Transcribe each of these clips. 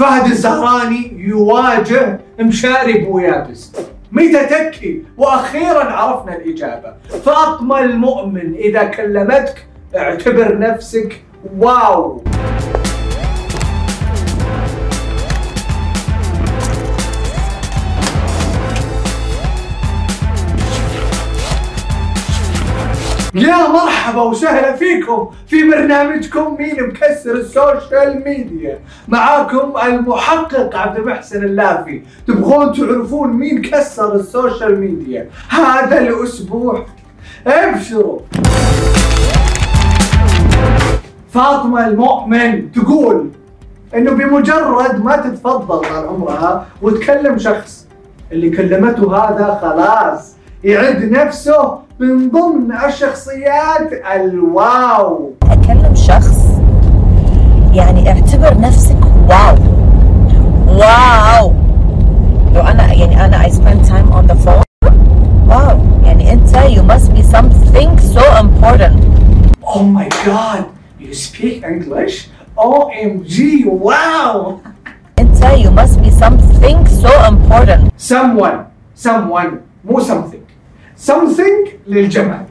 فهد الزهراني يواجه مشارب ويابس متى تكي وأخيرا عرفنا الإجابة. فاطمه المؤمن إذا كلمتك اعتبر نفسك wow. يا مرحبا وسهلا فيكم في برنامجكم مين مكسر ال social media. معاكم المحقق عبد المحسن اللافي. تبغون تعرفون مين كسر ال social media؟ هذا الأسبوع. ابشروا. فاطمة المؤمن تقول إنه بمجرد ما تتفضل طال عمرها وتكلم شخص اللي كلمته هذا خلاص يعد نفسه من ضمن الشخصيات ال wow اكلم شخص يعني اعتبر نفسك واو واو لو أنا يعني أنا I spend time on the phone واو يعني انت you must be something so important Oh my god, you speak English? OMG, wow! انت you must be something so important Someone, someone, مو something. Something للجماد.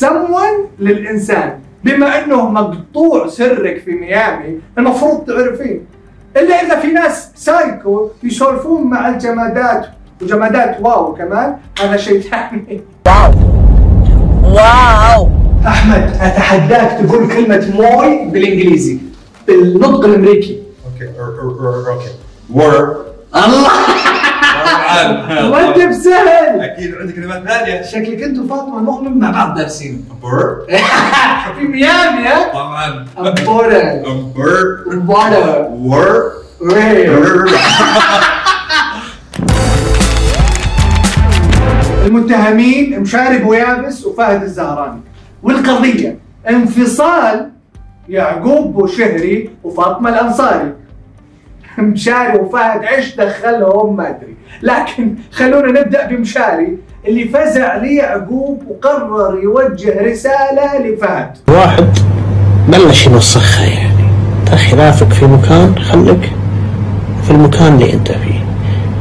Someone للإنسان. بما أنه مقطوع سرك في ميامي المفروض تعرفين. إلا إذا في ناس سايكو يسولفون مع الجمادات وجمادات واو كمان هذا شيء ثاني. واو واو أحمد أتحداك تقول كلمة موي بالإنجليزي. بالنطق الأمريكي. أوكي or- or- or- أوكي ور الله طبعا ودي بسهل أكيد عندك كلمات ثانية. شكلك أنتوا فاطمة المؤمن مع بعض دارسين. بر في ميامي ها؟ طبعا. امبورا بر امبورا ور. المتهمين مشارب ويابس وفهد الزهراني. والقضية انفصال يعقوب بوشهري وفاطمة الأنصاري. مشاري وفهد إيش دخلهم ما أدري. لكن خلونا نبدأ بمشاري اللي فزع ليعقوب وقرر يوجه رسالة لفهد. واحد بلش يوسخها يعني. انت خلافك في مكان خليك في المكان اللي أنت فيه.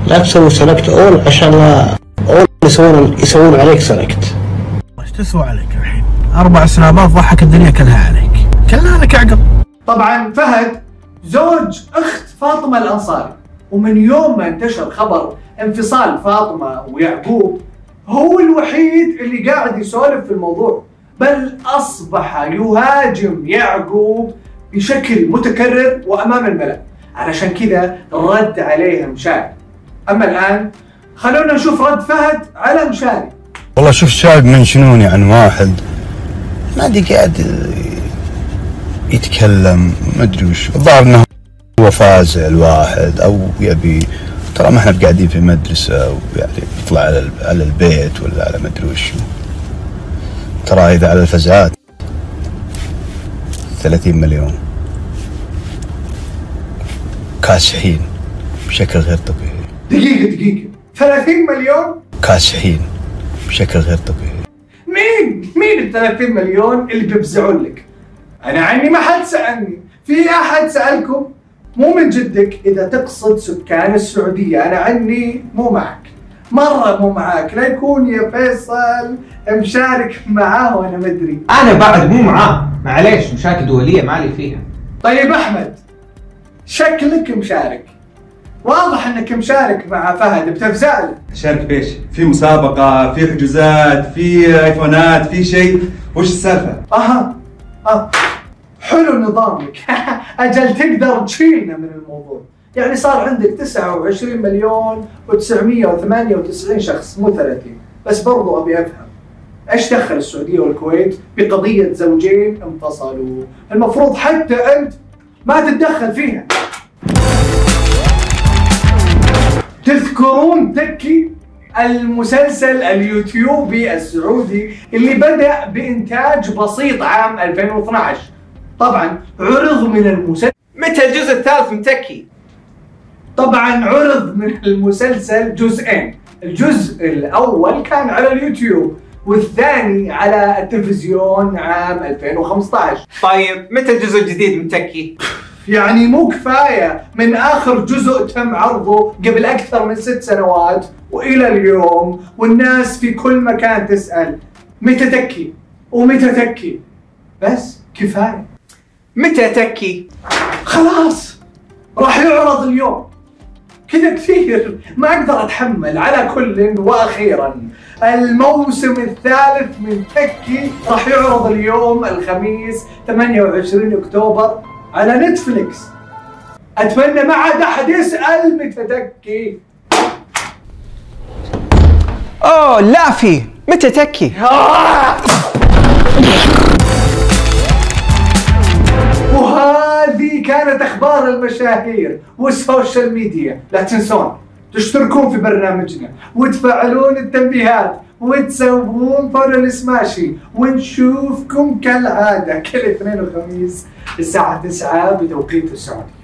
لا تسوي سلكت أول عشان لا أول يسوون يسوون عليك سلكت. إيش تسوى عليك الحين؟ أربع سنابات ضحك الدنيا كلها عليك. كلها لك عقل. طبعا فهد زوج أخت فاطمة الأنصاري. ومن يوم ما انتشر خبر انفصال فاطمة ويعقوب هو الوحيد اللي قاعد يسولف في الموضوع. بل أصبح يهاجم يعقوب بشكل متكرر وأمام الملأ. علشان كذا رد عليه مشاري أما الآن خلونا نشوف رد فهد على مشاري والله شوف شاب منشنوني عن واحد. ما ادري قاعد يتكلم ما أدري وش الظاهر انه هو فازع الواحد أو يبي ترى ما إحنا قاعدين في مدرسة ويعني يطلع على ال- على البيت ولا على ما أدري وش. ترى إذا على الفزعات 30 مليون. كاسحين بشكل غير طبيعي. دقيقة دقيقة. 30 مليون؟ كاسحين بشكل غير طبيعي. مين؟ مين ال 30 مليون اللي بيفزعون لك؟ أنا عني ما حد سالني، في أحد سألكم؟ مو من جدك إذا تقصد سكان السعودية، أنا عني مو معك. مرة مو معاك، لا يكون يا فيصل مشارك معاه وأنا مدري. أنا بعد مو معاه معليش مشاكل دولية مالي فيها طيب أحمد شكلك مشارك. واضح إنك مشارك مع فهد بتفزع له. شارك بايش؟ في مسابقة، في حجوزات، في آيفونات، في شيء، وش السالفة؟ أها أه حلو نظامك. أجل تقدر تشيلنا من الموضوع. يعني صار عندك 29 مليون و998 شخص مو 30 بس برضو أبي أفهم. إيش دخل السعودية والكويت بقضية زوجين انفصلوا المفروض حتى أنت ما تتدخل فيها. تذكرون تكي المسلسل اليوتيوبي السعودي اللي بدأ بإنتاج بسيط عام 2012 طبعا عرض من المسلسل. متى الجزء الثالث من تكي؟ طبعا عرض من المسلسل جزئين. الجزء الأول كان على اليوتيوب والثاني على التلفزيون عام 2015 طيب متى الجزء الجديد من تكي؟ يعني مو كفاية. من آخر جزء تم عرضه قبل أكثر من ست سنوات وإلى اليوم والناس في كل مكان تسأل متى تكي؟ ومتى تكي؟ بس كفاية. متى تكي؟ خلاص راح يعرض اليوم. كذا كثير. ما أقدر أتحمل على كل وأخيرا. الموسم الثالث من تكي راح يعرض اليوم الخميس 28 أكتوبر على نتفليكس. أتمنى ما عاد أحد يسأل متى تكي. أوه لافي متى تكي؟ المشاهير وال social media. لا تنسون تشتركون في برنامجنا وتفعلون التنبيهات وتسوون فولو لسماشي ونشوفكم كالعادة كل اثنين وخميس الساعة 9 بتوقيت السعودية.